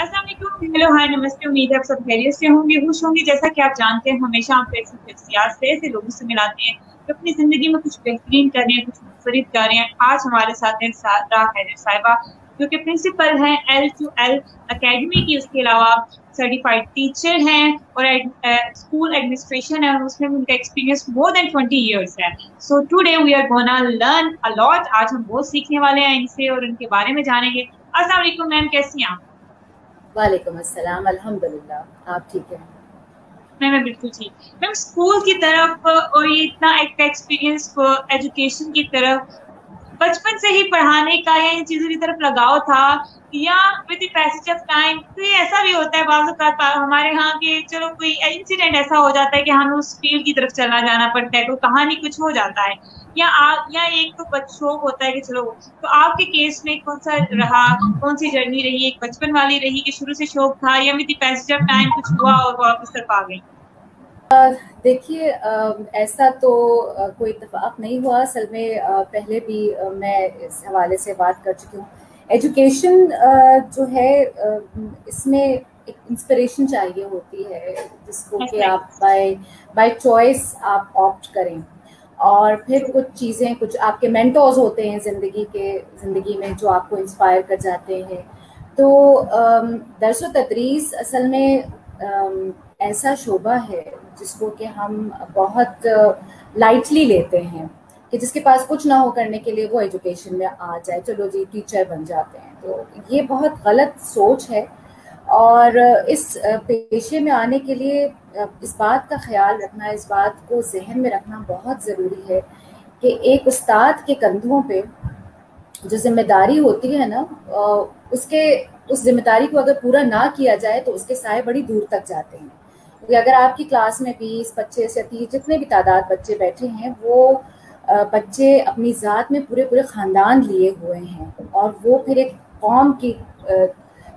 السلام علیکم hello hi نمستے، امید ہے آپ سب خیریت سے ہوں گے، خوش ہوں گے۔ جیسا کہ آپ جانتے ہیں، ہمیشہ آپ ایسی شخصیات سے ایسے لوگوں سے ملاتے ہیں، جو اپنی زندگی میں کچھ بہترین کر رہے ہیں، کچھ منفرد کر رہے ہیں۔ آج ہمارے ساتھ ہیں سادہ حیدر صاحبہ، جو کہ پرنسپل ہیں ایل ٹو ایل اکیڈمی کی۔ اس کے علاوہ سرٹیفائڈ ٹیچر ہیں اور اسکول ایڈمنسٹریشن ہے اس میں ان کا experience more than twenty years ہے۔ So today we are gonna learn a lot آج ہم بہت سیکھنے والے ہیں ان سے اور ان کے بارے میں جانیں گے۔ السلام علیکم میم کیسی ہیں آپ؟ وعلیکم السلام الحمد للہ آپ ٹھیک ہیں؟ میں میں بالکل ٹھیک۔ میم اسکول کی طرف اور یہ اتنا ایکسپیرینس ایجوکیشن کی طرف، بچپن سے ہی پڑھانے کا یا ان چیزوں کی طرف لگاؤ تھا یا with the passage of time کوئی ایسا بھی ہوتا ہے بعض اوقات، ہمارے ہاں کہ چلو کوئی انسیڈنٹ ایسا ہو جاتا ہے کہ ہمیں اس فیلڈ کی طرف چلنا جانا پڑتا ہے، کوئی کہانی کچھ ہو جاتا ہے۔ یا یا ایک تو شوق ہوتا ہے کہ چلو تو آپ کے کیس میں کون سا رہا؟ کون سی جرنی رہی؟ ایک بچپن والی رہی کہ شروع سے شوق تھا یا ود پیسج آف ٹائم کچھ ہوا اور وہ آپ اس طرف آ گئی دیکھیے ایسا تو کوئی اتفاق نہیں ہوا۔ اصل میں پہلے بھی میں اس حوالے سے بات کر چکی ہوں۔ ایجوکیشن جو ہے اس میں ایک انسپریشن چاہیے ہوتی ہے جس کو کہ آپ بائی بائی چوائس آپ آپٹ کریں۔ اور پھر کچھ چیزیں، کچھ آپ کے مینٹوز ہوتے ہیں زندگی کے، زندگی میں جو آپ کو انسپائر کر جاتے ہیں۔ تو درس و تدریس اصل میں ایسا شعبہ ہے جس کو کہ ہم بہت لائٹلی لیتے ہیں کہ جس کے پاس کچھ نہ ہو کرنے کے لیے وہ ایجوکیشن میں آ جائے، چلو جی ٹیچر بن جاتے ہیں۔ تو یہ بہت غلط سوچ ہے۔ اور اس پیشے میں آنے کے لیے اس بات کا خیال رکھنا، اس بات کو ذہن میں رکھنا بہت ضروری ہے کہ ایک استاد کے کندھوں پہ جو ذمہ داری ہوتی ہے نا اس کے، اس ذمہ داری کو اگر پورا نہ کیا جائے تو اس کے سائے بڑی دور تک جاتے ہیں۔ کیونکہ اگر آپ کی کلاس میں بیس، پچیس یا تیس جتنے بھی تعداد بچے بیٹھے ہیں، وہ بچے اپنی ذات میں پورے پورے خاندان لیے ہوئے ہیں اور وہ پھر ایک قوم کی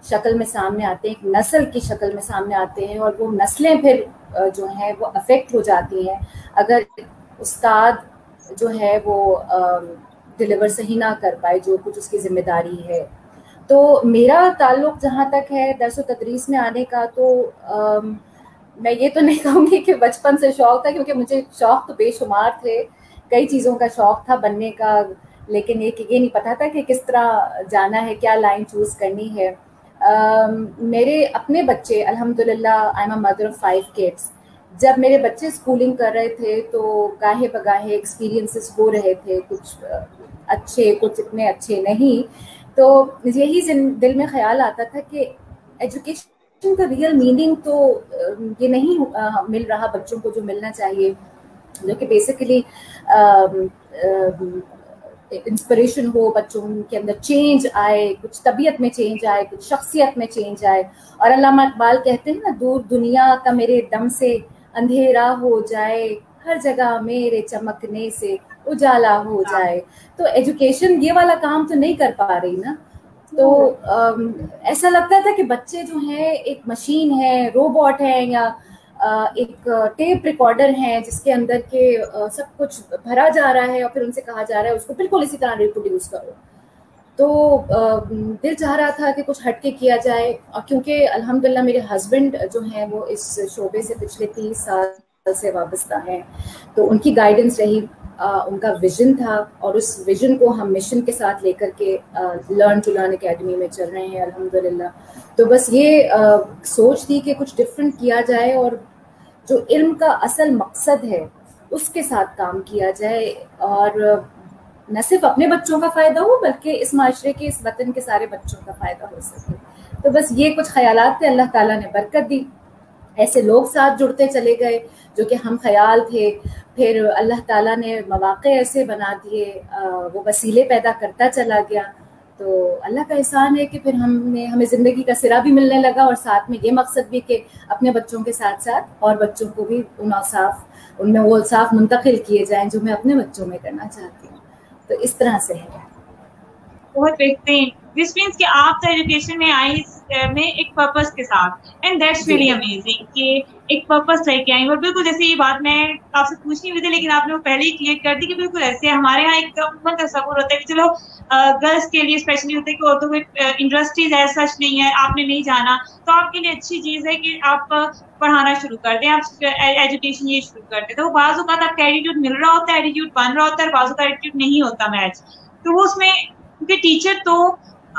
شکل میں سامنے آتے ہیں، ایک نسل کی شکل میں سامنے آتے ہیں اور وہ نسلیں پھر جو ہیں وہ افیکٹ ہو جاتی ہیں۔ اگر استاد جو ہے وہ ڈلیور صحیح نہ کر پائے، جو کچھ اس کی ذمہ داری ہے۔ تو میرا تعلق جہاں تک ہے درس و تدریس میں آنے کا تو میں یہ تو نہیں کہوں گی کہ بچپن سے شوق تھا، کیونکہ مجھے شوق تو بے شمار تھے۔ کئی چیزوں کا شوق تھا بننے کا، لیکن یہ کہ یہ نہیں پتا تھا کہ کس طرح جانا ہے، کیا لائن چوز کرنی ہے۔ میرے اپنے بچے الحمد للہ I am a mother of five kids جب میرے بچے اسکولنگ کر رہے تھے تو گاہے بگاہے ایکسپیرینسز ہو رہے تھے، کچھ اچھے، کچھ اتنے اچھے نہیں۔ تو یہی دل میں خیال آتا تھا کہ ایجوکیشن کا ریئل میننگ تو یہ نہیں مل رہا بچوں کو جو ملنا چاہیے۔ جو کہ بیسیکلی انسپریشن ہو بچوں کے اندر چینج آئے کچھ طبیعت میں چینج آئے کچھ شخصیت میں چینج آئے۔ اور علامہ اقبال کہتے ہیں نا دور دنیا کا میرے دم سے اندھیرا ہو جائے ہر جگہ میرے چمکنے سے اجالا ہو جائے۔ تو ایجوکیشن یہ والا کام تو نہیں کر پا رہی نا۔ تو ایسا لگتا تھا کہ بچے جو ہیں ایک مشین ہے روبوٹ ہے یا ایک ٹیپ ریکارڈر ہیں جس کے اندر کے سب کچھ بھرا جا رہا ہے اور پھر ان سے کہا جا رہا ہے، اس کو بالکل اسی طرح ریپروڈیوس کرو۔ تو دل چاہ رہا تھا کہ کچھ ہٹ کے کیا جائے۔ اور کیونکہ الحمد للہ میرے ہسبینڈ جو ہیں، وہ اس شعبے سے پچھلے تیس سال سے وابستہ ہیں۔ تو ان کی گائیڈنس رہی ان کا ویژن تھا۔ اور اس ویژن کو ہم مشن کے ساتھ لے کر کے لرن ٹو لرن اکیڈمی میں چل رہے ہیں الحمد للہ تو بس یہ سوچ تھی کہ کچھ ڈفرینٹ کیا جائے اور جو علم کا اصل مقصد ہے، اس کے ساتھ کام کیا جائے۔ اور نہ صرف اپنے بچوں کا فائدہ ہو، بلکہ اس معاشرے کے، اس وطن کے سارے بچوں کا فائدہ ہو سکے۔ تو بس یہ کچھ خیالات تھے، اللہ تعالیٰ نے برکت دی۔ ایسے لوگ ساتھ جڑتے چلے گئے جو کہ ہم خیال تھے۔ پھر اللہ تعالیٰ نے مواقع ایسے بنا دیے وہ وسیلے پیدا کرتا چلا گیا۔ تو اللہ کا احسان ہے کہ پھر ہم نے ہمیں زندگی کا سرا بھی ملنے لگا اور ساتھ میں یہ مقصد بھی کہ اپنے بچوں کے ساتھ ساتھ اور بچوں کو بھی ان اوصاف، ان میں وہ الصاف منتقل کیے جائیں جو میں اپنے بچوں میں کرنا چاہتی ہوں۔ تو اس طرح سے ہے۔ بہت بہترین۔ دس مینس کہ آپ تو ایجوکیشن میں آئی میں ایک پرپز کے ساتھ. اینڈ دیٹس ریئلی امیزنگ کہ ایک پرپز لے کے آئیں اور بالکل جیسے یہ بات میں آپ سے پوچھنی ہوئی تھی لیکن آپ نے وہ پہلے ہی کلیئر کر دی کہ بالکل ایسے ہمارے یہاں ایک عموماً تصور ہوتا ہے کہ چلو گرلس کے لیے اسپیشلی ہوتا ہے کہ اردو میں انڈسٹریز ہے سچ نہیں ہے آپ نے نہیں جانا۔ تو آپ کے لیے اچھی چیز ہے کہ آپ پڑھانا شروع کر دیں۔ آپ ایجوکیشن یہ شروع کر دیں۔ تو بعض اوقات آپ کا ایٹیٹیوڈ مل رہا ہوتا ہے ایٹیٹیوڈ بن رہا ہوتا ہے بعض اوقات ایٹیٹیوڈ نہیں ہوتا میچ تو وہ اس میں کیونکہ ٹیچر تو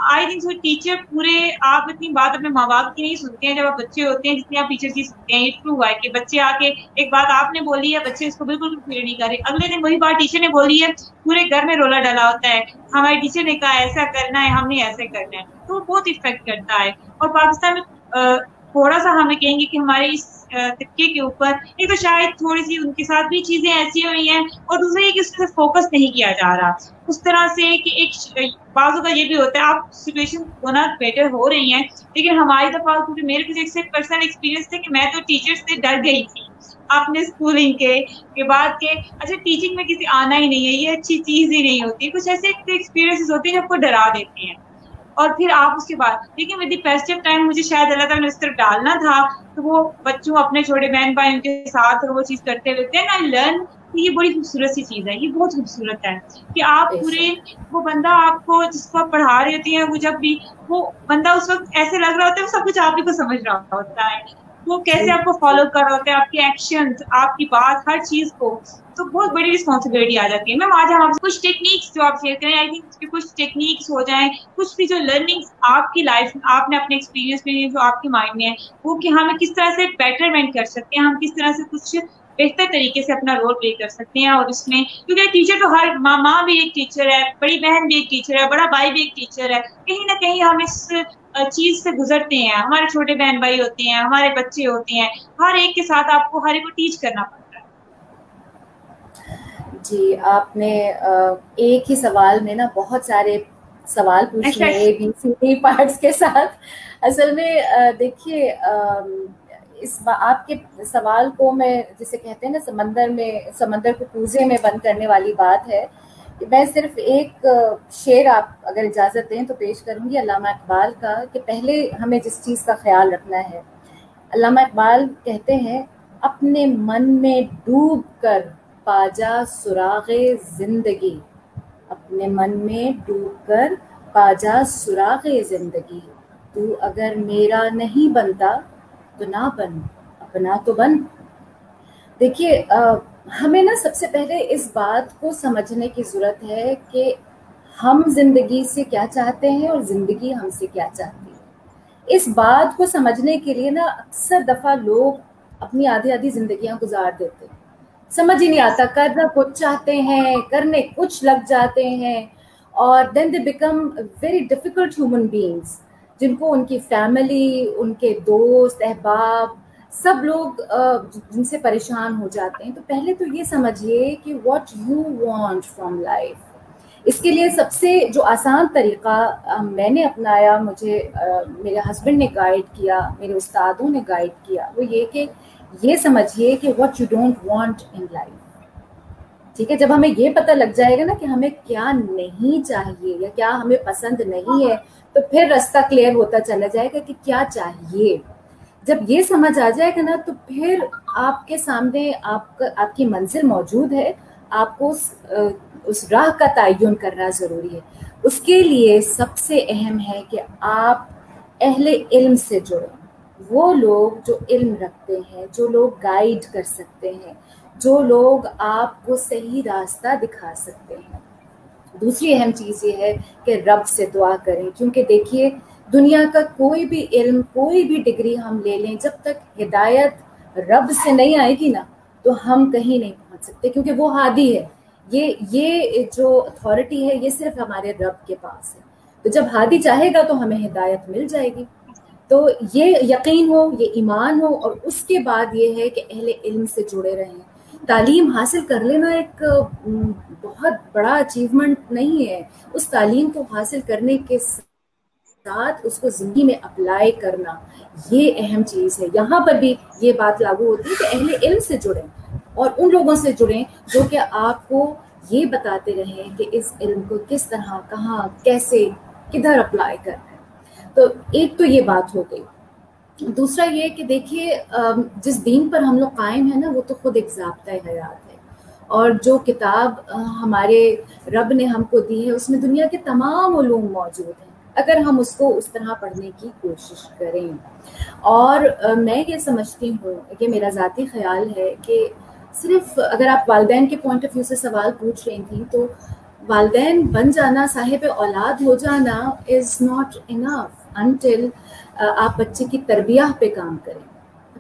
آئی تھنک سو ٹیچر پورے آپ اتنی بات اپنے ماں باپ کی نہیں سنتے ہیں، جب آپ بچے ہوتے ہیں جتنی آپ ٹیچر کی سنتے ہیں، یہ ٹرو ہوا ہے کہ بچے آ کے ایک بات آپ نے بولی ہے، بچے اس کو بالکل فیل نہیں کر رہے اگلے دن وہی بات ٹیچر نے بولی ہے، پورے گھر میں رولا ڈالا ہوتا ہے، ہمارے ٹیچر نے کہا، ایسا کرنا ہے، ہم نے ایسے کرنا ہے۔ تو وہ بہت افیکٹ کرتا ہے۔ اور پاکستان میں تھوڑا سا ہمیں کہیں گے کہ ہمارے اس طبقے کے اوپر ایک تو شاید تھوڑی سی ان کے ساتھ بھی چیزیں ایسی ہوئی ہیں، اور دوسرے یہ کہ اس پہ فوکس نہیں کیا جا رہا۔ اس طرح سے کہ ایک بازو کا یہ بھی ہوتا ہے، آپ سچویشن ہونا بیٹر ہو رہی ہیں، لیکن ہماری دفعہ کیونکہ میرے کچھ ایک سے پرسنل ایکسپیرینس تھے کہ میں تو ٹیچر سے ڈر گئی تھی۔ اپنے اسکولنگ کے کے بعد کے اچھا ٹیچنگ میں کسی آنا ہی نہیں ہے، یہ اچھی چیز ہی نہیں ہوتی۔ کچھ ایسے ایکسپیرینس ہوتے ہیں جو آپ کو ڈرا دیتے ہیں۔ اور پھر آپ اس کے بعد لیکن ود دی فیسٹو ٹائم مجھے شاید اللہ تعالیٰ نے اس طرف ڈالنا تھا تو وہ بچوں اپنے چھوٹے بہن بھائی ان کے ساتھ وہ چیز کرتے ہوئے دین آئی لرن یہ بڑی خوبصورت سی چیز ہے یہ بہت خوبصورت ہے کہ آپ پورے وہ بندہ آپ کو جس کو آپ پڑھا رہے ہوتے ہیں وہ جب بھی وہ بندہ اس وقت ایسے لگ رہا ہوتا ہے وہ سب کچھ آپ ہی کو سمجھ رہا ہوتا ہے۔ وہ کیسے آپ کو فالو کر رہا ہوتا ہے، آپ کے ایکشن آپ کی بات، ہر چیز کو، تو بہت بڑی رسپانسبلٹی آ جاتی ہے۔ میم آج ہم آپ سے کچھ ٹیکنیکس جو آپ شیئر کریں آئی تھنک کچھ ٹیکنیکس ہو جائیں، کچھ بھی جو لرننگ آپ کی لائف آپ نے اپنے ایکسپیرینس میں جو آپ کے مائنڈ میں ہے، وہ کہ ہمیں کس طرح سے بیٹرمنٹ کر سکتے ہیں، ہم کس طرح سے کچھ بہتر طریقے سے اپنا رول پلے کر سکتے ہیں اور اس میں، کیونکہ ٹیچر تو ہر ماں ماں بھی ایک ٹیچر ہے، بڑی بہن بھی ایک ٹیچر ہے، بڑا بھائی بھی ایک ٹیچر ہے، کہیں نہ کہیں ہم اس چیز سے گزرتے ہیں ہمارے چھوٹے بہن بھائی ہوتے ہیں ہمارے بچے ہوتے ہیں ہر ایک کے ساتھ آپ کو ہر ایک کو ٹیچ کرنا پڑتا ہے۔ جی آپ نے ایک ہی سوال میں نا بہت سارے سوال پوچھے A B C D parts کے ساتھ۔ اصل میں دیکھیے اس آپ کے سوال کو میں جسے کہتے ہیں نا سمندر میں سمندر کو کوزے میں بند کرنے والی بات ہے۔ میں صرف ایک شعر آپ اگر اجازت دیں تو پیش کروں گی علامہ اقبال کا کہ پہلے ہمیں جس چیز کا خیال رکھنا ہے۔ علامہ اقبال کہتے ہیں، اپنے من میں ڈوب کر پاجا سراغ زندگی۔ اپنے من میں ڈوب کر پاجا سراغ زندگی۔ تو اگر میرا نہیں بنتا تو نہ بن، اپنا تو بن۔ دیکھیے ہمیں نا سب سے پہلے اس بات کو سمجھنے کی ضرورت ہے کہ ہم زندگی سے کیا چاہتے ہیں اور زندگی ہم سے کیا چاہتی ہے۔ اس بات کو سمجھنے کے لیے نا اکثر دفعہ لوگ اپنی آدھی آدھی زندگیاں گزار دیتے ہیں۔ سمجھ ہی نہیں آتا، کرنا کچھ چاہتے ہیں، کرنے کچھ لگ جاتے ہیں اور then they become very difficult human beings جن کو ان کی فیملی ان کے دوست، احباب سب لوگ جن سے پریشان ہو جاتے ہیں، تو پہلے تو یہ سمجھیے کہ what you want from life اس کے لیے سب سے جو آسان طریقہ میں نے اپنایا، مجھے میرے ہسبینڈ نے گائیڈ کیا، میرے استادوں نے گائیڈ کیا، وہ یہ کہ یہ سمجھیے کہ what you don't want in life ٹھیک ہے؟ جب ہمیں یہ پتہ لگ جائے گا نا کہ ہمیں کیا نہیں چاہیے یا کیا ہمیں پسند نہیں ہے، تو پھر رستہ کلیئر ہوتا چلا جائے گا کہ کیا چاہیے۔ جب یہ سمجھ آ جائے گا نا، تو پھر آپ کے سامنے آپ کا، آپ کی منزل موجود ہے۔ آپ کو اس راہ کا تعین کرنا ضروری ہے۔ اس کے لیے سب سے اہم ہے کہ آپ اہل علم سے جڑیں۔ وہ لوگ جو علم رکھتے ہیں، جو لوگ گائیڈ کر سکتے ہیں، جو لوگ آپ کو صحیح راستہ دکھا سکتے ہیں۔ دوسری اہم چیز یہ ہے کہ رب سے دعا کریں۔ کیونکہ دیکھیے دنیا کا کوئی بھی علم، کوئی بھی ڈگری ہم لے لیں، جب تک ہدایت رب سے نہیں آئے گی نا، تو ہم کہیں نہیں پہنچ سکتے، کیونکہ وہ ہادی ہے۔ یہ یہ جو اتھارٹی ہے، یہ صرف ہمارے رب کے پاس ہے۔ تو جب ہادی چاہے گا تو ہمیں ہدایت مل جائے گی۔ تو یہ یقین ہو، یہ ایمان ہو، اور اس کے بعد یہ ہے کہ اہل علم سے جڑے رہیں۔ تعلیم حاصل کر لینا ایک بہت بڑا اچیومنٹ نہیں ہے۔ اس تعلیم کو حاصل کرنے کے ساتھ اس کو زندگی میں اپلائی کرنا، یہ اہم چیز ہے۔ یہاں پر بھی یہ بات لاگو ہوتی ہے کہ اہل علم سے جڑیں اور ان لوگوں سے جڑیں جو کہ آپ کو یہ بتاتے رہیں کہ اس علم کو کس طرح، کہاں، کیسے، کدھر اپلائی کرنا ہے۔ تو ایک تو یہ بات ہو گئی۔ دوسرا یہ کہ دیکھیے جس دین پر ہم لوگ قائم ہیں نا، وہ تو خود ایک ضابطۂ حیات ہے۔ اور جو کتاب ہمارے رب نے ہم کو دی ہے، اس میں دنیا کے تمام علوم موجود ہیں۔ اگر ہم اس کو اس طرح پڑھنے کی کوشش کریں۔ اور میں یہ سمجھتی ہوں کہ میرا ذاتی خیال ہے کہ صرف اگر آپ والدین کے پوائنٹ آف ویو سے سوال پوچھ رہی تھیں تو والدین بن جانا، صاحب اولاد ہو جانا از ناٹ انف انٹل آپ بچے کی تربیہ پہ کام کریں۔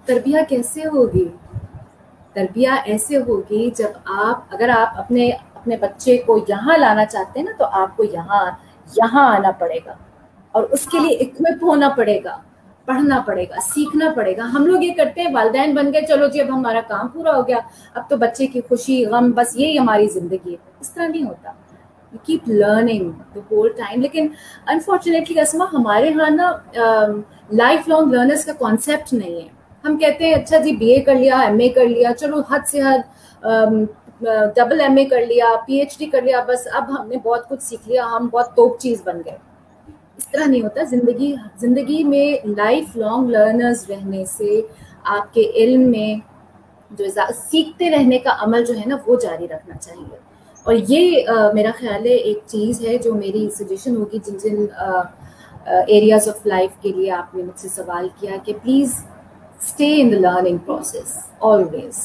تربیہ کیسے ہوگی؟ تربیہ ایسے ہوگی جب آپ، اگر آپ اپنے اپنے بچے کو یہاں لانا چاہتے ہیں نا تو آپ کو یہاں یہاں آنا پڑے گا اور اس کے لیے اکوپ ہونا پڑے گا، پڑھنا پڑے گا، سیکھنا پڑے گا۔ ہم لوگ یہ کرتے ہیں، والدین بن گئے، چلو جی اب ہمارا کام پورا ہو گیا۔ اب تو بچے کی خوشی، غم، بس یہی ہماری زندگی ہے۔ اس طرح نہیں ہوتا۔ Keep learning the whole time لیکن انفارچونیٹلی اسما ہمارے یہاں نا لائف لانگ لرنرس کا کانسیپٹ نہیں ہے۔ ہم کہتے ہیں اچھا جی بی اے کر لیا ایم اے کر لیا، چلو حد سے حد ڈبل ایم اے کر لیا پی ایچ ڈی کر لیا، بس اب ہم نے بہت کچھ سیکھ لیا، ہم بہت توپ چیز بن گئے۔ اس طرح نہیں ہوتا، زندگی زندگی میں لائف لانگ لرنرز رہنے سے آپ کے علم میں جو سیکھتے رہنے کا عمل جو ہے نا وہ جاری رکھنا چاہیے۔ اور یہ میرا خیال ہے ایک چیز ہے جو میری سجیشن ہوگی جن جن ایریاز آف لائف کے لیے آپ نے مجھ سے سوال کیا کہ please stay in the learning process always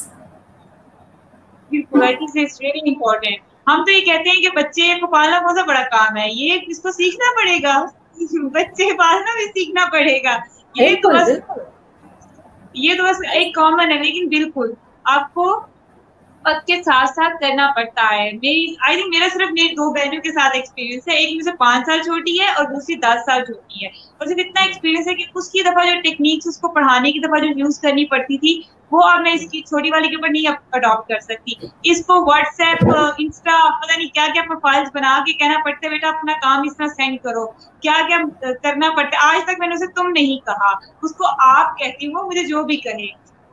ہم تو یہ کہتے ہیں کہ بچے کو پالنا بہت بڑا کام ہے. یہ اس کو سیکھنا پڑے گا. بچے پالنا بھی سیکھنا پڑے گا. یہ تو بس یہ تو بس ایک کامن ہے لیکن بالکل آپ کو وقت کے ساتھ ساتھ کرنا پڑتا ہے۔ میری آئی تھنک میرا صرف میری دو بہنوں کے ساتھ ایکسپیرینس ہے۔ ایک مجھ سے پانچ سال چھوٹی ہے اور دوسری دس سال چھوٹی ہے۔ اور صرف اتنا ایکسپیرینس ہے کہ اس کی دفعہ جو ٹیکنیکس اس کو پڑھانے کی دفعہ جو یوز کرنی پڑتی تھی، وہ اب میں اس کی چھوٹی والی کے اوپر نہیں اڈاپٹ کر سکتی۔ اس کو واٹس ایپ انسٹا پتا نہیں کیا کیا پروفائلس بنا کے کہنا پڑتا ہے، بیٹا اپنا کام اس طرح سینڈ کرو۔ کیا کیا کرنا پڑتا ہے؟ آج تک میں نے اسے تم نہیں کہا۔ اس کو آپ کہتی ہوں، مجھے جو بھی کہے۔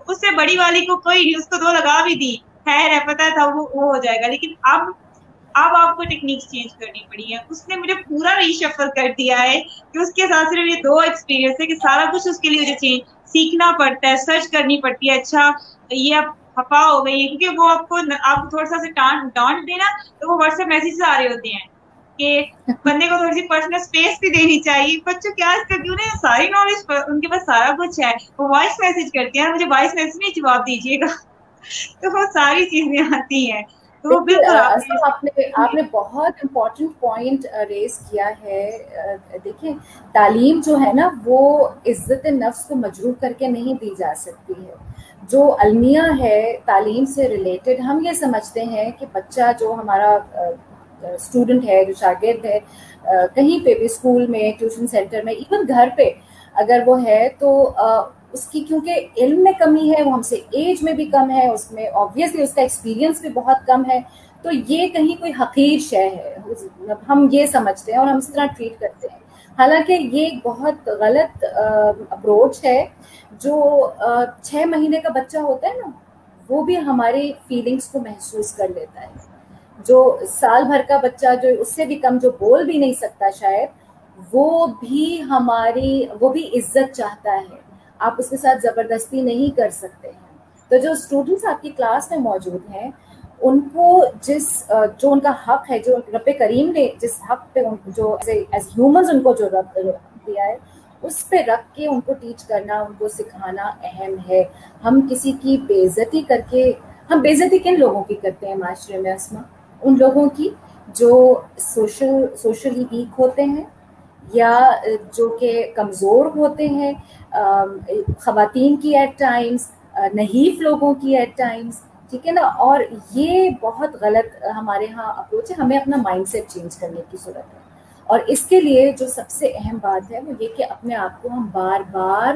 اس سے بڑی والی کو کوئی اس کو دو لگا بھی دی۔ خیر ہے پتا تھا، وہ ہو جائے گا۔ لیکن اب اب آپ کو ٹیکنیکس چینج کرنی پڑی ہے اس نے مجھے پورا ریشفل کر دیا ہے کہ اس کے ساتھ صرف یہ دو ایکسپیرینس ہے کہ سارا کچھ اس کے لیے مجھے چینج سیکھنا پڑتا ہے سرچ کرنی پڑتی ہے۔ اچھا یہ اب ہفا ہو گئی ہے کیونکہ وہ آپ کو آپ تھوڑا سا ڈانٹ دینا، تو وہ واٹس ایپ میسیج آ رہے ہوتے ہیں کہ بندے کو تھوڑی سی پرسنل اسپیس بھی دینی چاہیے۔ بچوں، کیا اس کا کیوں نہیں؟ ساری نالج ان کے پاس سارا کچھ ہے۔ وہ وائس میسج کرتے ہیں، مجھے وائس میسج نہیں جواب دیجیے گا۔ تو وہ ساری چیزیں آتی ہیں۔ آپ نے بہت امپورٹنٹ پوائنٹ ریز کیا ہے۔ دیکھیں تعلیم جو ہے نا وہ عزت نفس کو مجروح کر کے نہیں دی جا سکتی ہے۔ جو المیہ ہے تعلیم سے ریلیٹڈ ہم یہ سمجھتے ہیں کہ بچہ جو ہمارا اسٹوڈنٹ ہے جو شاگرد ہے کہیں پہ بھی اسکول میں ٹیوشن سینٹر میں ایون گھر پہ اگر وہ ہے تو اس کی کیونکہ علم میں کمی ہے، وہ ہم سے ایج میں بھی کم ہے، اس میں آبویسلی اس کا ایکسپیرینس بھی بہت کم ہے۔ تو یہ کہیں کوئی حقیر شے ہے۔ ہم یہ سمجھتے ہیں اور ہم اس طرح ٹریٹ کرتے ہیں۔ حالانکہ یہ ایک بہت غلط اپروچ ہے۔ جو چھ مہینے کا بچہ ہوتا ہے نا، وہ بھی ہماری فیلنگس کو محسوس کر لیتا ہے۔ جو سال بھر کا بچہ جو اس سے بھی کم جو بول بھی نہیں سکتا شاید، وہ بھی ہماری، وہ بھی عزت چاہتا ہے۔ آپ اس کے ساتھ زبردستی نہیں کر سکتے ہیں۔ تو جو اسٹوڈنٹس آپ کی کلاس میں موجود ہیں، ان کو جس، جو ان کا حق ہے، جو رب کریم نے جس حق پہ جو ایز ہیومنز ان کو جو رب دیا ہے، اس پہ رکھ کے ان کو ٹیچ کرنا، ان کو سکھانا اہم ہے۔ ہم کسی کی بے عزتی کر کے، ہم بے عزتی کن لوگوں کی کرتے ہیں معاشرے میں اسما ان لوگوں کی جو سوشل سوشلی ویک ہوتے ہیں یا جو کہ کمزور ہوتے ہیں خواتین کی ایٹ ٹائمس نحیف لوگوں کی ایٹ ٹائمس ٹھیک ہے نا؟ اور یہ بہت غلط ہمارے یہاں اپروچ ہے، ہمیں اپنا مائنڈ سیٹ چینج کرنے کی ضرورت ہے۔ اور اس کے لیے جو سب سے اہم بات ہے، وہ یہ کہ اپنے آپ کو ہم بار بار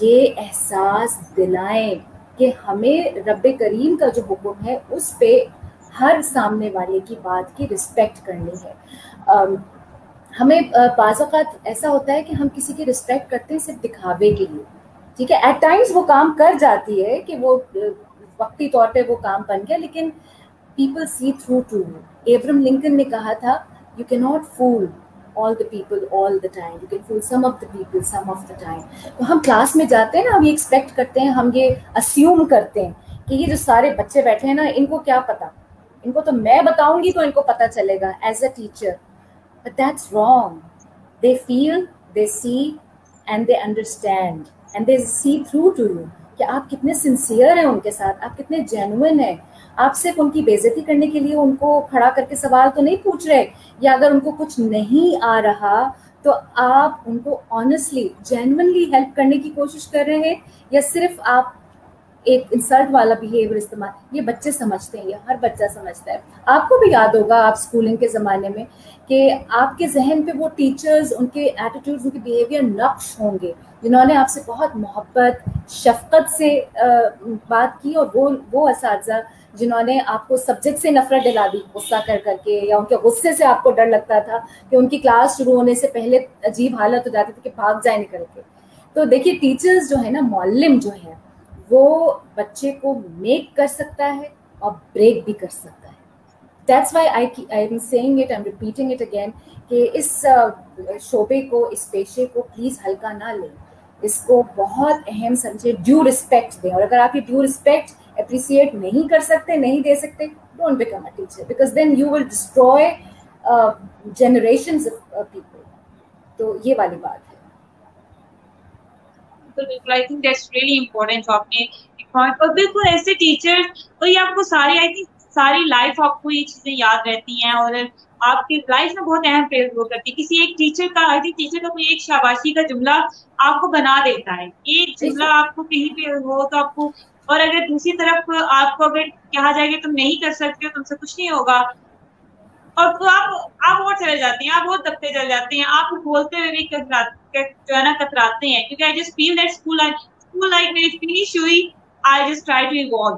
یہ احساس دلائیں کہ ہمیں رب کریم کا جو حکم ہے، اس پہ ہر سامنے والے کی بات کی رسپیکٹ کرنی ہے۔ ہمیں بعض اوقات ایسا ہوتا ہے کہ ہم کسی کی رسپیکٹ کرتے ہیں صرف دکھاوے کے لیے۔ ٹھیک ہے؟ ایٹ ٹائمس وہ کام کر جاتی ہے کہ وہ وقتی طور پہ وہ کام بن گیا، لیکن people see through to Abraham Lincoln نے کہا تھا you can not fool all the people all the time. You can fool some of the people some of the time. تو ہم کلاس میں جاتے ہیں نا، ہم یہ ایکسپیکٹ کرتے ہیں، ہم یہ اسیوم کرتے ہیں کہ یہ جو سارے بچے بیٹھے ہیں نا، ان کو کیا پتا؟ ان کو تو میں بتاؤں گی تو ان کو پتا چلے گا as a teacher but that's wrong they feel they see and they understand and they see through to you کہ آپ کتنے سنسیئر ہیں ان کے ساتھ آپ کتنے جینوئن ہیں آپ صرف ان کی بےزتی کرنے کے لیے ان کو کھڑا کر کے سوال تو نہیں پوچھ رہے یا اگر ان کو کچھ نہیں آ رہا تو آپ ان کو آنےسٹلی جینونلی ہیلپ کرنے کی کوشش کر رہے ہیں یا صرف آپ ایک انسلٹ والا بیہیویئر استعمال یہ بچے سمجھتے ہیں، یہ ہر بچہ سمجھتا ہے۔ آپ کو بھی یاد ہوگا آپ اسکولنگ کے زمانے میں کہ آپ کے ذہن پہ وہ ٹیچرز ان کے ایٹیٹیوڈ ان کے بیہیویئر نقش ہوں گے۔ جنہوں نے آپ سے بہت محبت، شفقت سے بات کی اور وہ وہ اساتذہ جنہوں نے آپ کو سبجیکٹ سے نفرت دلا دی، غصہ کر کر کے یا ان کے غصے سے آپ کو ڈر لگتا تھا کہ ان کی کلاس شروع ہونے سے پہلے عجیب حالت ہو جاتی تھی کہ بھاگ جائے نکل کے۔ تو دیکھیے ٹیچرز جو ہے نا، معلم جو ہے وہ بچے کو میک کر سکتا ہے اور بریک بھی کر سکتا ہے۔ That's why I I am saying it am repeating it again کہ اس uh, شعبے کو، اس پیشے کو پلیز ہلکا نہ لیں۔ اس کو بہت اہم سمجھے ڈیو رسپیکٹ دیں۔ اور اگر آپ یہ ڈیو رسپیکٹ اپریسیٹ نہیں کر سکتے، نہیں دے سکتے don't become a teacher because then you will destroy generation people تو یہ والی بات۔ ہے بالکل۔ I think that's really important آپ نے اور بالکل ایسے ٹیچر اور یہ آپ کو ساری آئی تھنک ساری لائف آپ کو یہ چیزیں یاد رہتی ہیں، اور آپ کی لائف میں بہت اہم پھیل ہو کرتی ہے کسی ایک ٹیچر کا آئی تھنک ٹیچر کا کوئی ایک شاباشی کا جملہ آپ کو بنا دیتا ہے۔ ایک جملہ آپ کو کہیں پہ ہو تو آپ کو اور اگر دوسری طرف آپ کو اگر کہا جائے کہ تم نہیں کر سکتے ہو، تم سے کچھ نہیں ہوگا۔ اور آپ آپ اور چلے جاتے ہیں، آپ اور دبتے چل جاتے ہیں، آپ بولتے ہوئے بھی جو ہے نا کتراتے ہیں. کیونکہ I just feel that school school life میری فنش ہوئی I just try to evolve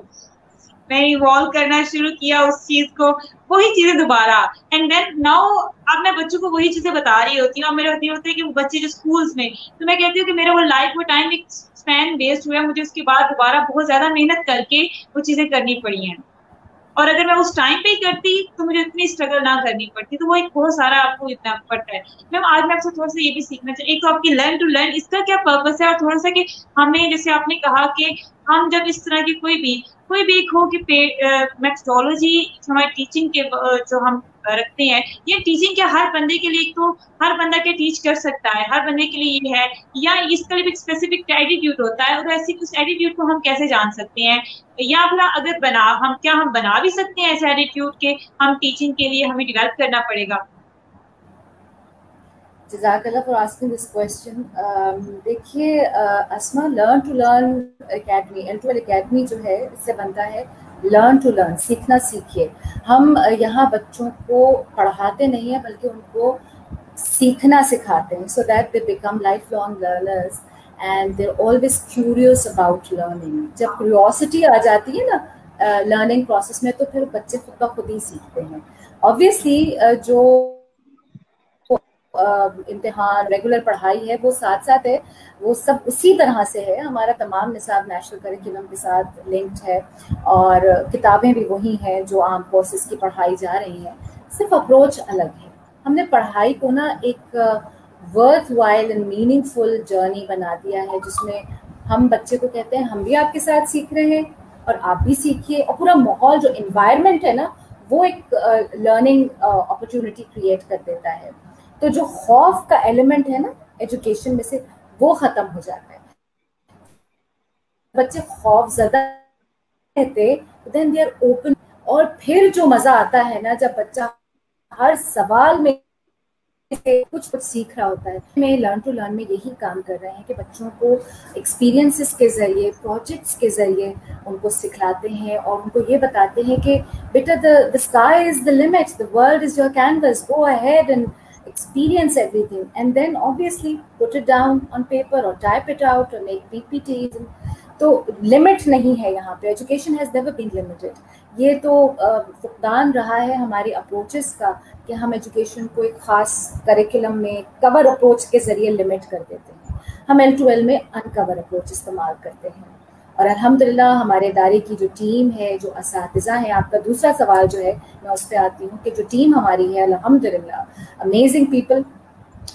میں نے ایوالو کرنا شروع کیا اس چیز کو، وہی چیزیں دوبارہ. اینڈ دین ناؤ اب میں بچوں کو وہی چیزیں بتا رہی ہوتی ہوں، اور میرے ہوتی ہوتے ہیں کہ وہ بچے جو اسکولس میں، تو میں کہتی ہوں کہ میرا وہ لائف وہ ٹائم ایک اسپین ویسٹ ہوا ہے، مجھے اس کے بعد دوبارہ بہت زیادہ محنت کر کے وہ چیزیں کرنی پڑی ہیں۔ اور اگر میں اس ٹائم پہ ہی کرتی تو مجھے اتنی اسٹرگل نہ کرنی پڑتی۔ تو وہ ایک بہت سارا آپ کو اتنا پڑتا ہے۔ میم آج میں آپ سے تھوڑا سا یہ بھی سیکھنا چاہیے ایک تو آپ کی لرن ٹو لرن اس کا کیا پرپز ہے؟ اور تھوڑا سا کہ ہمیں، جیسے آپ نے کہا کہ ہم جب اس طرح کی کوئی بھی کوئی بھی ایک ہو کہ میتھڈالوجی ہماری ٹیچنگ کے جو ہم رکھتے ہیں، یہ ٹیچنگ کیا ہر بندے کے لیے تو ہر بندہ کیا ٹیچ کر سکتا ہے، ہر بندے کے لیے یہ ہے، یا اس کا بھی اسپیسیفک ایٹیٹیوڈ ہوتا ہے اور ایسی اس ایٹیٹیوڈ کو ہم کیسے جان سکتے ہیں؟ یا پھر اگر بنا ہم کیا ہم بنا بھی سکتے ہیں ایسے ایٹیٹیوڈ کے؟ ہم ٹیچنگ کے لیے ہمیں ڈیولپ کرنا پڑے گا۔ جزاک اللہ فار آسکنگ دس کوشچن دیکھیے Asma learn to learn academy L two academy جو ہے، اس سے بنتا ہے لرن ٹو لرن سیکھنا سیکھیے۔ ہم یہاں بچوں کو پڑھاتے نہیں ہیں، بلکہ ان کو سیکھنا سکھاتے ہیں۔ So that they become life long learners and they're always curious about learning جب کیوریوسٹی آ جاتی ہے نا لرننگ پروسیس میں، تو پھر بچے خود بخود ہی سیکھتے ہیں۔ آبویسلی جو امتحان ریگولر پڑھائی ہے، وہ ساتھ ساتھ ہے، وہ سب اسی طرح سے ہے۔ ہمارا تمام نصاب نیشنل کریکولم کے ساتھ لنکڈ ہے اور کتابیں بھی وہی ہیں جو عام کورسز کی پڑھائی جا رہی ہیں۔ صرف اپروچ الگ ہے۔ ہم نے پڑھائی کو نا ایک worthwhile and meaningful journey بنا دیا ہے، جس میں ہم بچے کو کہتے ہیں، ہم بھی آپ کے ساتھ سیکھ رہے ہیں اور آپ بھی سیکھیے۔ اور پورا ماحول جو انوائرمنٹ ہے نا، وہ ایک لرننگ اپرچونیٹی کریٹ کر دیتا ہے۔ تو جو خوف کا ایلیمنٹ ہے نا ایجوکیشن میں سے وہ ختم ہو جاتا ہے۔ بچے خوف زدہ رہتے دین دے آر اوپن اور پھر جو مزہ آتا ہے نا، جب بچہ ہر سوال میں کچھ کچھ سیکھ رہا ہوتا ہے۔ میں لرن ٹو لرن میں یہی کام کر رہے ہیں کہ بچوں کو ایکسپیرینسز کے ذریعے پروجیکٹس کے ذریعے ان کو سکھلاتے ہیں، اور ان کو یہ بتاتے ہیں کہ بیٹا the the sky is the limit the world is your canvas go and experience everything and then obviously put it down on paper or type it out or make PPTs تو لمٹ نہیں ہے یہاں پہ. Education has never been limited یہ تو فقدان رہا ہے ہماری اپروچز کا کہ ہم ایجوکیشن کو ایک خاص کریکولم میں کور اپروچ کے ذریعے لمٹ کر دیتے ہیں. ہم ایل ٹو ایل میں ان کور اپروچ استعمال کرتے ہیں. اور الحمد للہ ہمارے ادارے کی جو ٹیم ہے، جو اساتذہ ہیں، آپ کا دوسرا سوال جو ہے، میں اس پہ آتی ہوں کہ جو ٹیم ہماری ہے الحمد للہ امیزنگ پیپل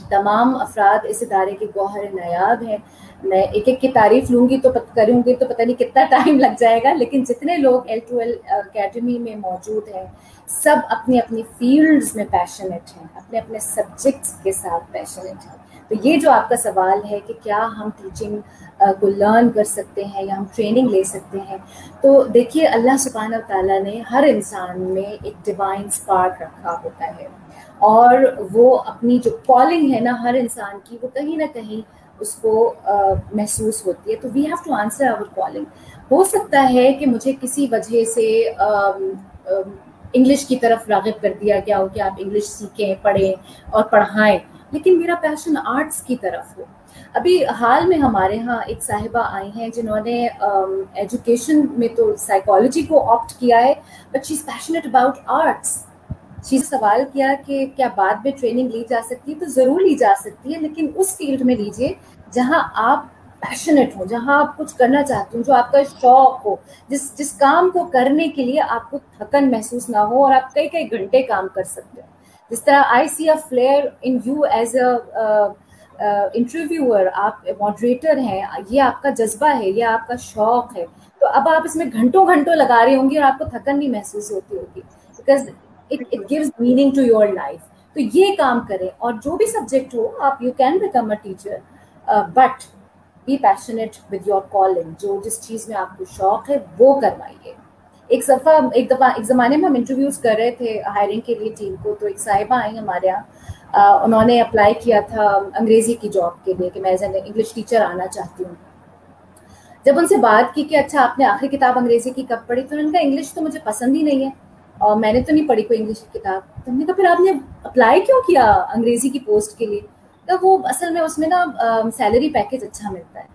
تمام افراد اس ادارے کے گوہر نایاب ہیں۔ میں ایک ایک کی تعریف لوں گی تو کروں گی تو پتہ نہیں کتنا ٹائم لگ جائے گا، لیکن جتنے لوگ ایل ٹو ایل اکیڈمی میں موجود ہیں، سب اپنی اپنی فیلڈز میں پیشنیٹ ہیں، اپنے اپنے سبجیکٹس کے ساتھ پیشنیٹ ہیں۔ تو یہ جو آپ کا سوال ہے کہ کیا ہم ٹیچنگ کو لرن کر سکتے ہیں یا ہم ٹریننگ لے سکتے ہیں، تو دیکھیے اللہ سبحانہ تعالیٰ نے ہر انسان میں ایک ڈیوائن اسپارک رکھا ہوتا ہے۔ اور وہ اپنی جو کالنگ ہے نا ہر انسان کی، وہ کہیں نہ کہیں اس کو محسوس ہوتی ہے۔ تو we have to answer our calling ہو سکتا ہے کہ مجھے کسی وجہ سے انگلش کی طرف راغب کر دیا گیا ہو کہ آپ انگلش سیکھیں، پڑھیں اور پڑھائیں۔ لیکن میرا پیشن آرٹس کی طرف ہو۔ ابھی حال میں ہمارے ہاں ایک صاحبہ آئی ہیں جنہوں نے ایجوکیشن میں تو سائیکالوجی کو آپٹ کیا ہے but she is passionate about arts she سوال کیا کہ کیا بعد میں ٹریننگ لی جا سکتی ہے؟ تو ضرور لی جا سکتی ہے، لیکن اس فیلڈ میں لیجیے جہاں آپ پیشنیٹ ہوں، جہاں آپ کچھ کرنا چاہتے ہوں، جو آپ کا شوق ہو۔ جس جس کام کو کرنے کے لیے آپ کو تھکن محسوس نہ ہو اور آپ کئی کئی گھنٹے کام کر سکتے ہیں جس طرح I see a flair in you as a interviewer آپ ماڈریٹر ہیں. یہ آپ کا جذبہ ہے. یہ آپ کا شوق ہے. تو اب آپ اس میں گھنٹوں گھنٹوں لگا رہی ہوں گی اور آپ کو تھکن نہیں محسوس ہوتی ہوگی. Because it gives meaning to your life تو یہ کام کریں. اور جو بھی سبجیکٹ ہو، آپ you can become a teacher but be passionate with your calling جو جس چیز میں آپ کو شوق ہے، وہ کروائیے. ایک دفعہ ایک دفعہ، ایک زمانے میں ہم انٹرویوز کر رہے تھے ہائرنگ کے لیے ٹیم کو، تو ایک صاحبہ آئیں ہمارے یہاں۔ انہوں نے اپلائی کیا تھا انگریزی کی جاب کے لیے کہ میں ایز این انگلش ٹیچر آنا چاہتی ہوں۔ جب ان سے بات کی کہ اچھا آپ نے آخری کتاب انگریزی کی کب پڑھی؟ تو انہوں نے کہا انگلش تو مجھے پسند ہی نہیں ہے اور میں نے تو نہیں پڑھی کوئی انگلش کی کتاب۔ تو ہم نے کہا پھر آپ نے اپلائی کیوں کیا انگریزی کی پوسٹ کے لیے؟ تو وہ اصل میں اس میں نا سیلری پیکیج اچھا ملتا ہے۔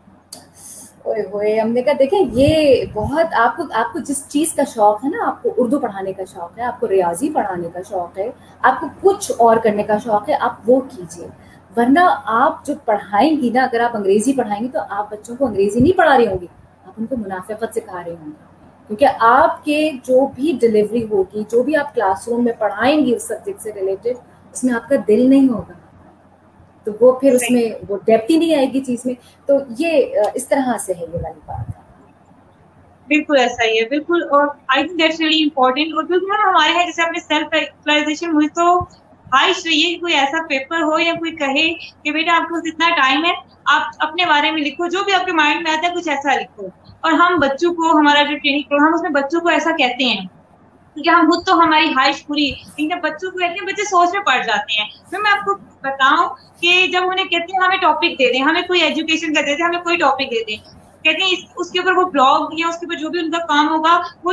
ہوئے ہوئے، ہم نے کہا دیکھیں، یہ بہت آپ کو آپ کو جس چیز کا شوق ہے نا، آپ کو اردو پڑھانے کا شوق ہے، آپ کو ریاضی پڑھانے کا شوق ہے، آپ کو کچھ اور کرنے کا شوق ہے، آپ وہ کیجیے ورنہ آپ جو پڑھائیں گی نا، اگر آپ انگریزی پڑھائیں گی تو آپ بچوں کو انگریزی نہیں پڑھا رہی ہوں گی، آپ ان کو منافقت سکھا رہی ہوں گی۔ کیونکہ آپ کے جو بھی ڈلیوری ہوگی، جو بھی آپ کلاس روم میں پڑھائیں گی اس سبجیکٹ سے ریلیٹڈ اس میں آپ کا دل نہیں ہوگا۔ تو وہ پھر اس میں وہ ڈیپٹی نہیں آئے گی چیز میں۔ تو یہ اس طرح سے ہے یہ والی بات۔ بالکل ایسا ہی ہے بالکل۔ اور I think that's really important اور کیونکہ ہمارے یہاں جیسے اپنے سیلف ایکچولائزیشن ہوئی تو خواہش رہی ہے کوئی ایسا پیپر ہو یا کوئی کہے کہ بیٹا آپ کو اتنا ٹائم ہے آپ اپنے بارے میں لکھو جو بھی آپ کے مائنڈ میں آتا ہے کچھ ایسا لکھو۔ اور ہم بچوں کو ہمارا جو ٹریننگ پروگرام اس میں بچوں کو ایسا کہتے ہیں۔ کیونکہ ہم خود تو ہماری خواہش پوری لیکن بچوں کو کہتے ہیں بچے سوچ میں پڑ جاتے ہیں۔ پھر میں آپ کو بتاؤں کہ جب انہیں کہتے ہیں ہمیں ٹاپک دے دیں، ہمیں کوئی ایجوکیشن کا دے دیں، ہمیں کوئی ٹاپک دے دیں۔ کہتے ہیں اس کے اوپر وہ بلاگ یا اس کے اوپر جو بھی ان کا کام ہوگا، وہ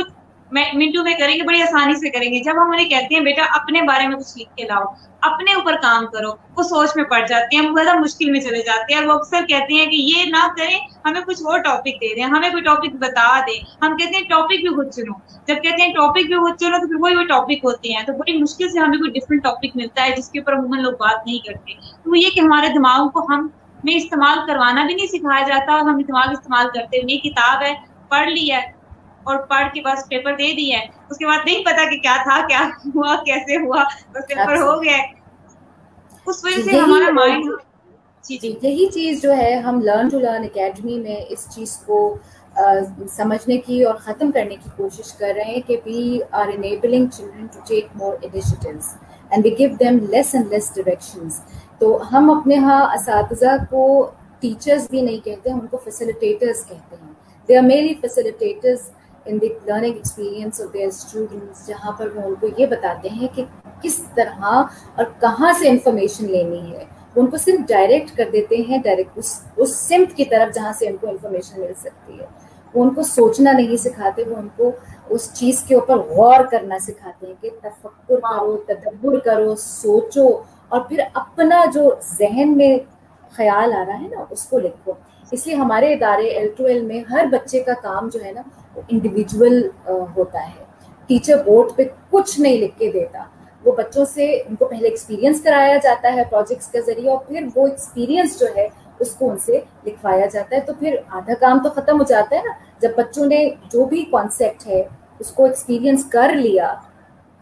منٹو میں کریں گے، بڑی آسانی سے کریں گے۔ جب ہم انہیں کہتے ہیں، بیٹا، اپنے بارے میں کچھ لکھ کے لاؤ، اپنے اوپر کام کرو، وہ سوچ میں پڑ جاتے ہیں زیادہ مشکل میں چلے جاتے ہیں، اور وہ اکثر کہتے ہیں کہ یہ نہ کریں، ہمیں کچھ اور ٹاپک دے دیں، ہمیں کوئی ٹاپک بتا دیں۔ ہم کہتے ہیں ٹاپک بھی خود چنو۔ جب کہتے ہیں ٹاپک بھی خود چنو، تو پھر وہی وہ ٹاپک ہوتے ہیں۔ تو بڑی مشکل سے ہمیں کوئی ڈفرنٹ ٹاپک ملتا ہے، جس کے اوپر عموماً لوگ بات نہیں کرتے۔ تو وہ یہ کہ ہمارے دماغ کو ہم میں استعمال کروانا بھی نہیں سکھایا جاتا، اور ہم دماغ استعمال کرتے ہیں یہ کتاب ہے، پڑھ لی ہے۔ اور پڑھ کے بس پیپر دے دیا ہے اس کے بعد نہیں پتا کہ کیا تھا کیا ہوا کیسے ہوا۔ بس پیپر ہو گیا۔ اس وجہ سے ہمارا مائنڈ جی جی۔ یہی چیز جو ہے ہم لرن ٹو لرن اکیڈمی میں اس چیز کو سمجھنے کی اور ختم کرنے کی کوشش کر رہے ہیں کہ we are enabling children to take more initiatives and we give them less and less directions تو ہم اپنے ہاں اساتذہ کو ٹیچرز بھی نہیں کہتے ہم ان کو فیسیلیٹیٹرز کہتے ہیں۔ They are merely facilitators in the learning experience of their students جہاں پر وہ ان کو یہ بتاتے ہیں کہ کس طرح اور کہاں سے انفارمیشن لینی ہے۔ وہ ان کو صرف ڈائریکٹ کر دیتے ہیں ڈائریکٹ اس اس سمت کی طرف جہاں سے ان کو انفارمیشن مل سکتی ہے۔ وہ ان کو سوچنا نہیں سکھاتے وہ ان کو اس چیز کے اوپر غور کرنا سکھاتے ہیں کہ تفکر کرو تدبر کرو سوچو اور پھر اپنا جو ذہن میں خیال آ رہا ہے نا اس کو لکھو۔ اس لیے ہمارے ادارے ایل ٹو ایل میں ہر بچے کا کام جو ہے نا وہ انڈیویجول ہوتا ہے۔ ٹیچر بورڈ پہ کچھ نہیں لکھ کے دیتا۔ وہ بچوں سے ان کو پہلے ایکسپیرینس کرایا جاتا ہے پروجیکٹس کے ذریعے اور پھر وہ ایکسپیرینس جو ہے اس کو ان سے لکھوایا جاتا ہے۔ تو پھر آدھا کام تو ختم ہو جاتا ہے نا۔ جب بچوں نے جو بھی کانسیپٹ ہے اس کو ایکسپیرینس کر لیا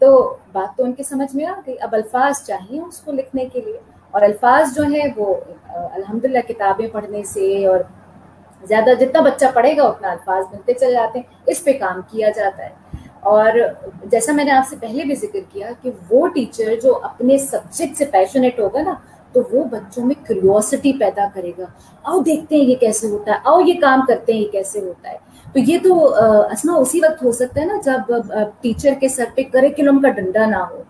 تو بات تو ان کے سمجھ میں آ گئی۔ اب الفاظ چاہیے اس کو لکھنے کے لیے۔ اور الفاظ جو ہیں وہ الحمد للہ کتابیں پڑھنے سے اور زیادہ جتنا بچہ پڑھے گا اتنا الفاظ ملتے چلے جاتے ہیں، اس پہ کام کیا جاتا ہے۔ اور جیسا میں نے آپ سے پہلے بھی ذکر کیا کہ وہ ٹیچر جو اپنے سبجیکٹ سے پیشنیٹ ہوگا نا، تو وہ بچوں میں کریوسٹی پیدا کرے گا۔ آؤ دیکھتے ہیں یہ کیسے ہوتا ہے، آؤ یہ کام کرتے ہیں یہ کیسے ہوتا ہے۔ تو یہ تو اسما اسی وقت ہو سکتا ہے نا جب ٹیچر کے سر پہ کریکولم کا ڈنڈا نہ ہو۔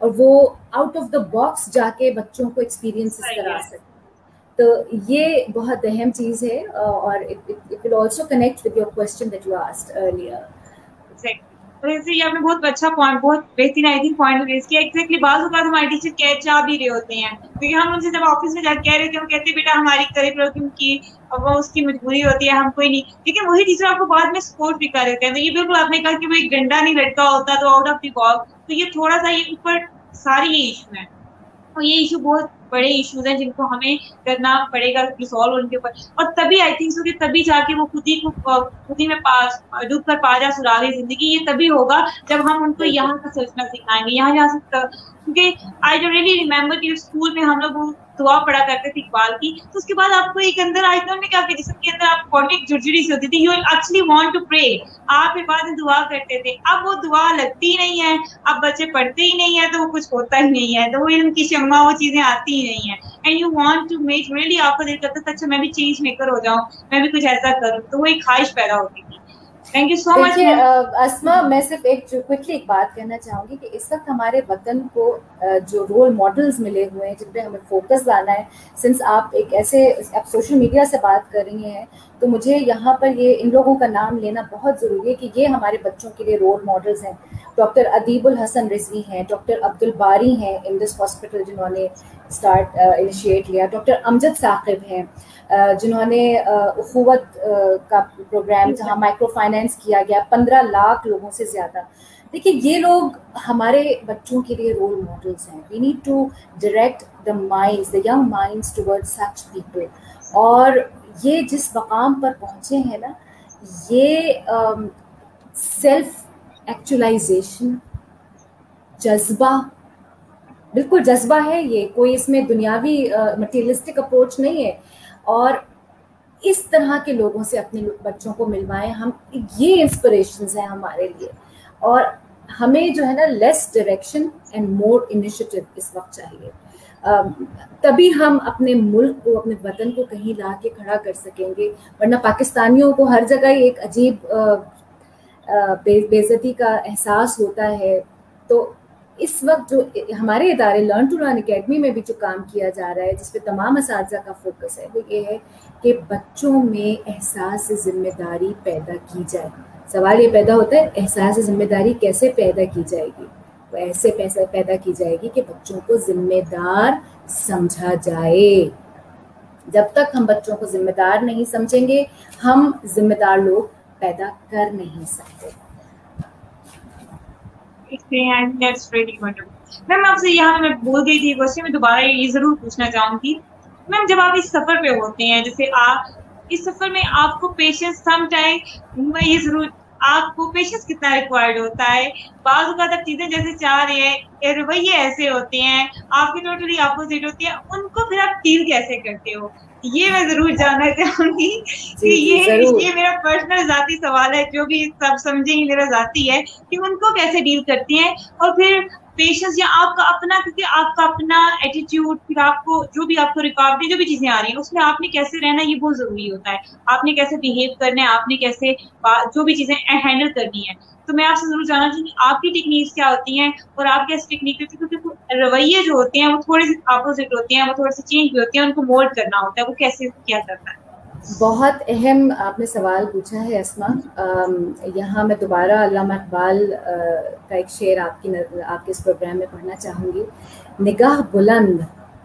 اور وہ آؤٹ آف دا باکس جا کے بچوں کو ایکسپیرینس کرا سکے تو یہ بہت اہم چیز ہے اور it will also connect with your question that you asked earlier یہ آپ نے بہت اچھا پوائنٹ بہت بہترین آئی تھنک پوائنٹ ریز کیا۔ ایگزیکٹلی بعض اوقات ہمارے ٹیچر کہہ چاہ بھی رہے ہوتے ہیں۔ کیونکہ ہم ان سے جب آفس میں جا کے کہہ رہے تھے ہم کہتے بیٹا ہماری کرے کرو کیونکہ وہ اس کی مجبوری ہوتی ہے ہم کوئی نہیں لیکن وہی ٹیچر آپ کو بعد میں سپورٹ بھی کر رہے تھے یہ بالکل آپ نے کہا کہ وہ ایک گنڈا نہیں لٹکا ہوتا تو آؤٹ آف دی باکس تو یہ تھوڑا سا یہ اوپر ساری یہ ایشو ہیں۔ اور یہ ایشو بہت بڑے ایشوز ہیں جن کو ہمیں کرنا پڑے گا ریزالو ان کے اوپر۔ اور تبھی آئی تھنک سو کہ تبھی جا کے وہ خود ہی خود ہی میں پاس ڈوب کر پا جا سراغ زندگی۔ یہ تبھی ہوگا جب ہم ان کو یہاں کا سوچنا سکھائیں گے، یہاں جہاں سے کیونکہ آئی ڈو ریلی ریمبر کہ اسکول میں ہم لوگ دعا پڑا کرتے تھے اقبال کی، تو اس کے بعد آپ کو ایک اندر آئی تھا کیا کہ جسم کے اندر آپ باڈی ایک جڑجڑی سی ہوتی تھی you actually want to pray آپ کے بعد دعا کرتے تھے۔ اب وہ دعا لگتی نہیں ہے، اب بچے پڑھتے ہی نہیں ہے تو وہ کچھ ہوتا ہی نہیں ہے، تو وہ ان کی شما وہ چیزیں آتی ہی نہیں ہے and you want to make really آپ کو دل کرتا تھا اچھا میں بھی چینج میکر ہو جاؤں، میں بھی کچھ ایسا کروں۔ تو وہ ایک خواہش پیدا ہوتی تھی۔ اسما میں صرف ایک جو کوئکلی ایک بات کہنا چاہوں گی کہ اس وقت ہمارے وطن کو جو رول ماڈلز ملے ہوئے ہیں جن پہ ہمیں فوکس لانا ہے سنس آپ ایک ایسے آپ سوشل میڈیا سے بات کر رہی ہیں تو مجھے یہاں پر یہ ان لوگوں کا نام لینا بہت ضروری ہے کہ یہ ہمارے بچوں کے لیے رول ماڈلز ہیں۔ ڈاکٹر ادیب الحسن رضوی ہیں، ڈاکٹر عبد الباری ہیں ان دس ہاسپٹل جنہوں نے اسٹارٹ انیشیٹ لیا۔ ڈاکٹر امجد ثاقب ہیں جنہوں نے اخوت کا پروگرام جہاں مائکرو فائنینس کیا گیا، پندرہ لاکھ لوگوں سے زیادہ۔ دیکھیے، یہ لوگ ہمارے بچوں کے لیے رول ماڈلس ہیں۔ We need to direct the minds the young minds toward such people اور یہ جس مقام پر پہنچے ہیں نا، یہ سیلف ایکچولائزیشن جذبہ، بالکل جذبہ ہے یہ، کوئی اس میں دنیاوی مٹیریلسٹک اپروچ نہیں ہے۔ اور اس طرح کے لوگوں سے اپنے بچوں کو ملوائیں، ہم، یہ انسپریشنز ہیں ہمارے لیے۔ اور ہمیں جو ہے نا less direction and more initiative اس وقت چاہیے۔ تبھی ہم اپنے ملک کو، اپنے وطن کو کہیں لا کے کھڑا کر سکیں گے۔ ورنہ پاکستانیوں کو ہر جگہ ایک عجیب بےزتی کا احساس ہوتا ہے۔ تو اس وقت جو ہمارے ادارے لرن ٹو لرن اکیڈمی میں بھی جو کام کیا جا رہا ہے، جس پہ تمام اساتذہ کا فوکس ہے، وہ یہ ہے کہ بچوں میں احساس ذمہ داری پیدا کی جائے۔ سوال یہ پیدا ہوتا ہے، احساس ذمہ داری کیسے پیدا کی جائے گی؟ وہ ایسے پیسہ پیدا کی جائے گی کہ بچوں کو ذمہ دار سمجھا جائے۔ جب تک ہم بچوں کو ذمہ دار نہیں سمجھیں گے، ہم ذمہ دار لوگ پیدا کر نہیں سکتے۔ میم آپ سے یہاں میں بول گئی تھی کوشچن میں، دوبارہ یہ ضرور پوچھنا چاہوں گی۔ میم جب آپ اس سفر پہ ہوتے ہیں، جیسے آپ، اس سفر میں آپ کو پیشنس سم ٹائم میں یہ ضرور، آپ کو پیشنس کتنا ریکوائرڈ ہوتا ہے؟ بعض اوقات آپ چیزیں جیسے چاہ رہے ہیں رویے ایسے ہوتے ہیں، آپ کی ٹوٹلی اپوزٹ ہوتی ہے ان کو پھر آپ ڈیل کیسے کرتے ہو؟ یہ میں ضرور جاننا چاہوں گی کہ یہ یہ میرا پرسنل ذاتی سوال ہے جو بھی سب سمجھیں گے میرا ذاتی ہے کہ ان کو کیسے ڈیل کرتی ہیں اور پھر پیشنس یا آپ کا اپنا، کیونکہ آپ کا اپنا ایٹیٹیوڈ پھر آپ کو جو بھی آپ کو رکاوٹیں جو بھی چیزیں آ رہی ہیں، اس میں آپ نے کیسے رہنا، یہ بہت ضروری ہوتا ہے۔ آپ نے کیسے بہیو کرنا ہے، آپ نے کیسے جو بھی چیزیں ہینڈل کرنی ہے تو میں آپ سے ضرور جاننا چاہوں گی، آپ کی ٹیکنیکس کیا ہوتی ہیں اور آپ کیسے ٹیکنیک ہوتی ہے کیونکہ رویے جو ہوتے ہیں، وہ تھوڑے سے اپوزٹ ہوتے ہیں، وہ تھوڑے سے چینج بھی ہوتے ہیں، ان کو مولڈ کرنا ہوتا ہے، وہ کیسے کیا جاتا ہے؟ بہت اہم آپ نے سوال پوچھا ہے اسما۔ یہاں میں دوبارہ علامہ اقبال کا ایک شعر آپ کی آپ کے اس پروگرام میں پڑھنا چاہوں گی۔ نگاہ بلند،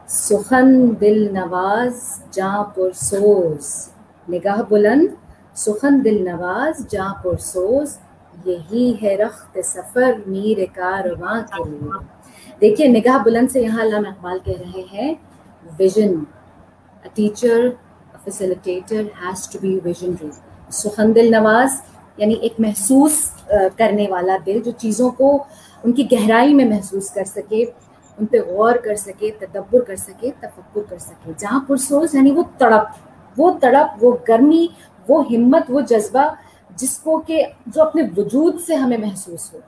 سخن دل نواز، جاں پرسوز نگاہ بلند، سخن دل نواز، جاں پرسوز یہی ہے رخت سفر میر کارواں کے لیے۔ دیکھیے، نگاہ بلند سے یہاں علامہ اقبال کہہ رہے ہیں، vision. Teacher facilitator has to be visionary سخن دل نواز یعنی ایک محسوس کرنے والا دل جو چیزوں کو ان کی گہرائی میں محسوس کر سکے ان پہ غور کر سکے تدبر کر سکے تفکر کر سکے جہاں پرسوز یعنی وہ تڑپ وہ تڑپ وہ گرمی وہ ہمت وہ جذبہ جس کو کہ جو اپنے وجود سے ہمیں محسوس ہو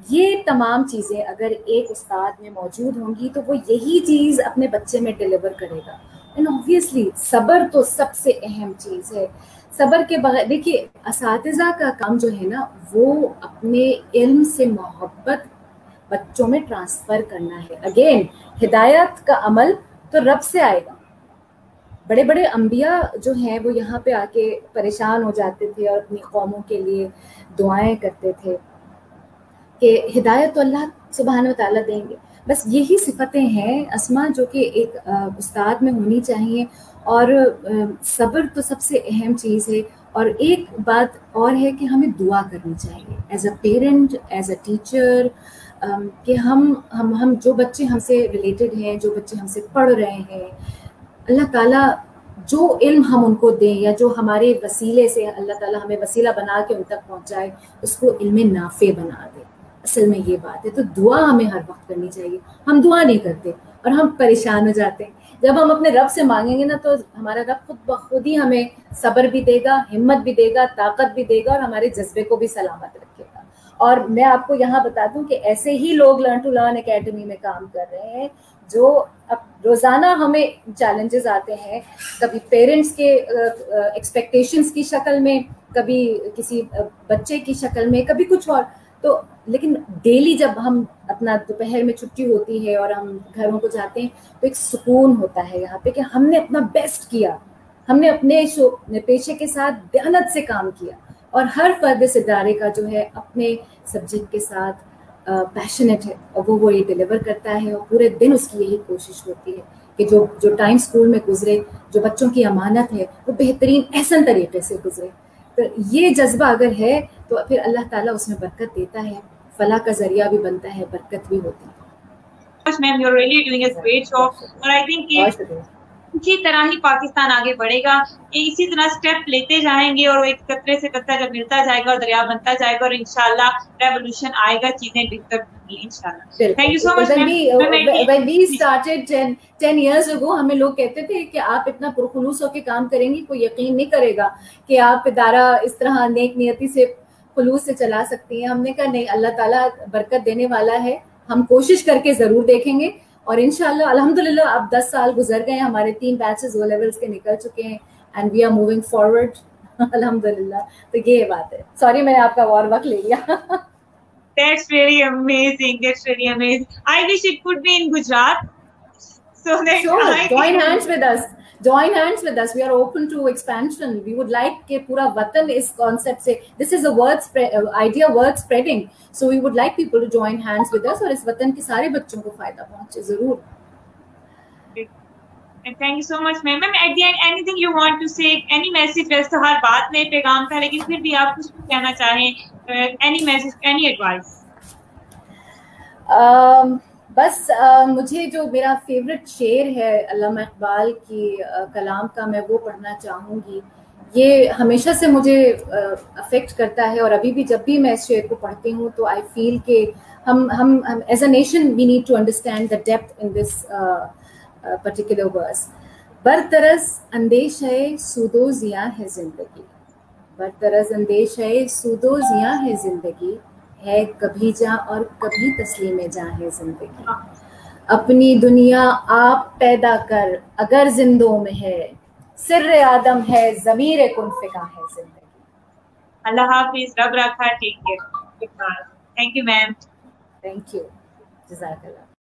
یہ تمام چیزیں اگر ایک استاد میں موجود ہوں گی تو وہ یہی چیز اپنے بچے میں ڈلیور کرے گا اینڈ آبویسلی صبر تو سب سے اہم چیز ہے۔ صبر کے بغیر، دیکھیے، اساتذہ کا کام جو ہے نا، وہ اپنے علم سے محبت بچوں میں ٹرانسفر کرنا ہے۔ اگین ہدایت کا عمل تو رب سے آئے گا۔ بڑے بڑے انبیاء جو ہیں، وہ یہاں پہ آ کے پریشان ہو جاتے تھے اور اپنی قوموں کے لیے دعائیں کرتے تھے کہ ہدایت تو اللہ سبحانہ و تعالیٰ دیں گے۔ بس یہی صفتیں ہیں اسما جو کہ ایک استاد میں ہونی چاہیے اور صبر تو سب سے اہم چیز ہے اور ایک بات اور ہے کہ ہمیں دعا کرنی چاہیے۔ As a parent, as a teacher کہ ہم ہم ہم جو بچے ہم سے ریلیٹڈ ہیں، جو بچے ہم سے پڑھ رہے ہیں، اللہ تعالیٰ جو علم ہم ان کو دیں یا جو ہمارے وسیلے سے اللہ تعالیٰ ہمیں وسیلہ بنا کے ان تک پہنچائے، اس کو علم نافع بنا دے۔ اصل میں یہ بات ہے، تو دعا ہمیں ہر وقت کرنی چاہیے۔ ہم دعا نہیں کرتے اور ہم پریشان ہو جاتے ہیں۔ جب ہم اپنے رب سے مانگیں گے نا، تو ہمارا رب خود بخود ہی ہمیں صبر بھی دے گا، ہمت بھی دے گا، طاقت بھی دے گا اور ہمارے جذبے کو بھی سلامت رکھے گا۔ اور میں آپ کو یہاں بتا دوں کہ ایسے ہی لوگ لرن ٹو لرن اکیڈمی میں کام کر رہے ہیں، جو اب روزانہ ہمیں چیلنجز آتے ہیں۔ کبھی پیرنٹس کے ایکسپیکٹیشنس کی شکل میں، کبھی کسی بچے کی شکل میں، کبھی کچھ اور۔ تو لیکن ڈیلی جب ہم اپنا دوپہر میں چھٹی ہوتی ہے اور ہم گھروں کو جاتے ہیں، تو ایک سکون ہوتا ہے یہاں پہ کہ ہم نے اپنا بیسٹ کیا۔ ہم نے اپنے پیشے کے ساتھ دیانت سے کام کیا۔ اور ہر فرد اس ادارے کا جو ہے اپنے سبجیکٹ کے ساتھ پیشنیٹ ہے۔ اور وہ وہ یہ ڈلیور کرتا ہے اور پورے دن اس کی یہی کوشش ہوتی ہے کہ جو جو ٹائم اسکول میں گزرے، جو بچوں کی امانت ہے، وہ بہترین احسن طریقے سے گزرے۔ یہ جذبہ اگر ہے تو پھر اللہ تعالیٰ اس میں برکت دیتا ہے فلاح کا ذریعہ بھی بنتا ہے برکت بھی ہوتی ہے۔ اسی طرح ہی پاکستان آگے بڑھے گا۔ اسی طرح سٹیپ لیتے جائیں گے اور ایک قطرے سے قطرہ جب ملتا جائے گا اور دریا بنتا جائے گا اور انشاءاللہ ریولوشن آئے گا چیزیں بہتر ہمیں لوگ کہتے تھے کہ آپ اتنا پرخلوص ہو کے کام کریں گی کوئی یقین نہیں کرے گا کہ آپ ادارہ اس طرح نیک نیتی سے خلوص سے چلا سکتی ہیں۔ ہم نے کہا نہیں اللہ تعالیٰ برکت دینے والا ہے۔ ہم کوشش کر کے ضرور دیکھیں گے۔ اور ان شاء اللہ الحمد للہ اب دس سال گزر گئے ہمارے تین بیچز او لیولس کے نکل چکے ہیں and we are moving forward الحمد للہ تو یہ بات ہے سوری میں نے آپ کا اور وقت لے لیا That's really amazing. That's really amazing. I wish it could be in Gujarat. So, sure, join hands with us. Join hands with us we are open to expansion we would like کہ پورا وطن اس concept سے this is a word spread, uh, idea worth spreading so we would like people to join hands with us اور اس وطن کے سارے بچوں کو فائدہ پہنچے ضرور thank you so much ma'am ma'am at the end anything you want to say any message ویسے تو ہر بات میں پیغام تھا لیکن پھر بھی آپ کچھ کہنا چاہیں any message any advice um, بس مجھے جو میرا فیوریٹ شعر ہے علامہ اقبال کی کلام کا، میں وہ پڑھنا چاہوں گی۔ یہ ہمیشہ سے مجھے افیکٹ کرتا ہے اور ابھی بھی جب بھی میں اس شعر کو پڑھتی ہوں تو آئی فیل کہ ہم ہم as a nation we need to understand the depth in this particular verse برطرز اندیش ہے سود و زیاں ہے زندگی۔ برطرز اندیش ہے سود و زیاں ہے زندگی۔ ہے کبھی جاں اور کبھی تسلیم جاں ہے زندگی۔ اپنی دنیا آپ پیدا کر اگر زندوں میں ہے سر آدم ہے ضمیر کن فکا ہے زندگی۔ اللہ حافظ رب رکھا ٹھیک ہے۔ Thank you ma'am thank you جزاک اللہ۔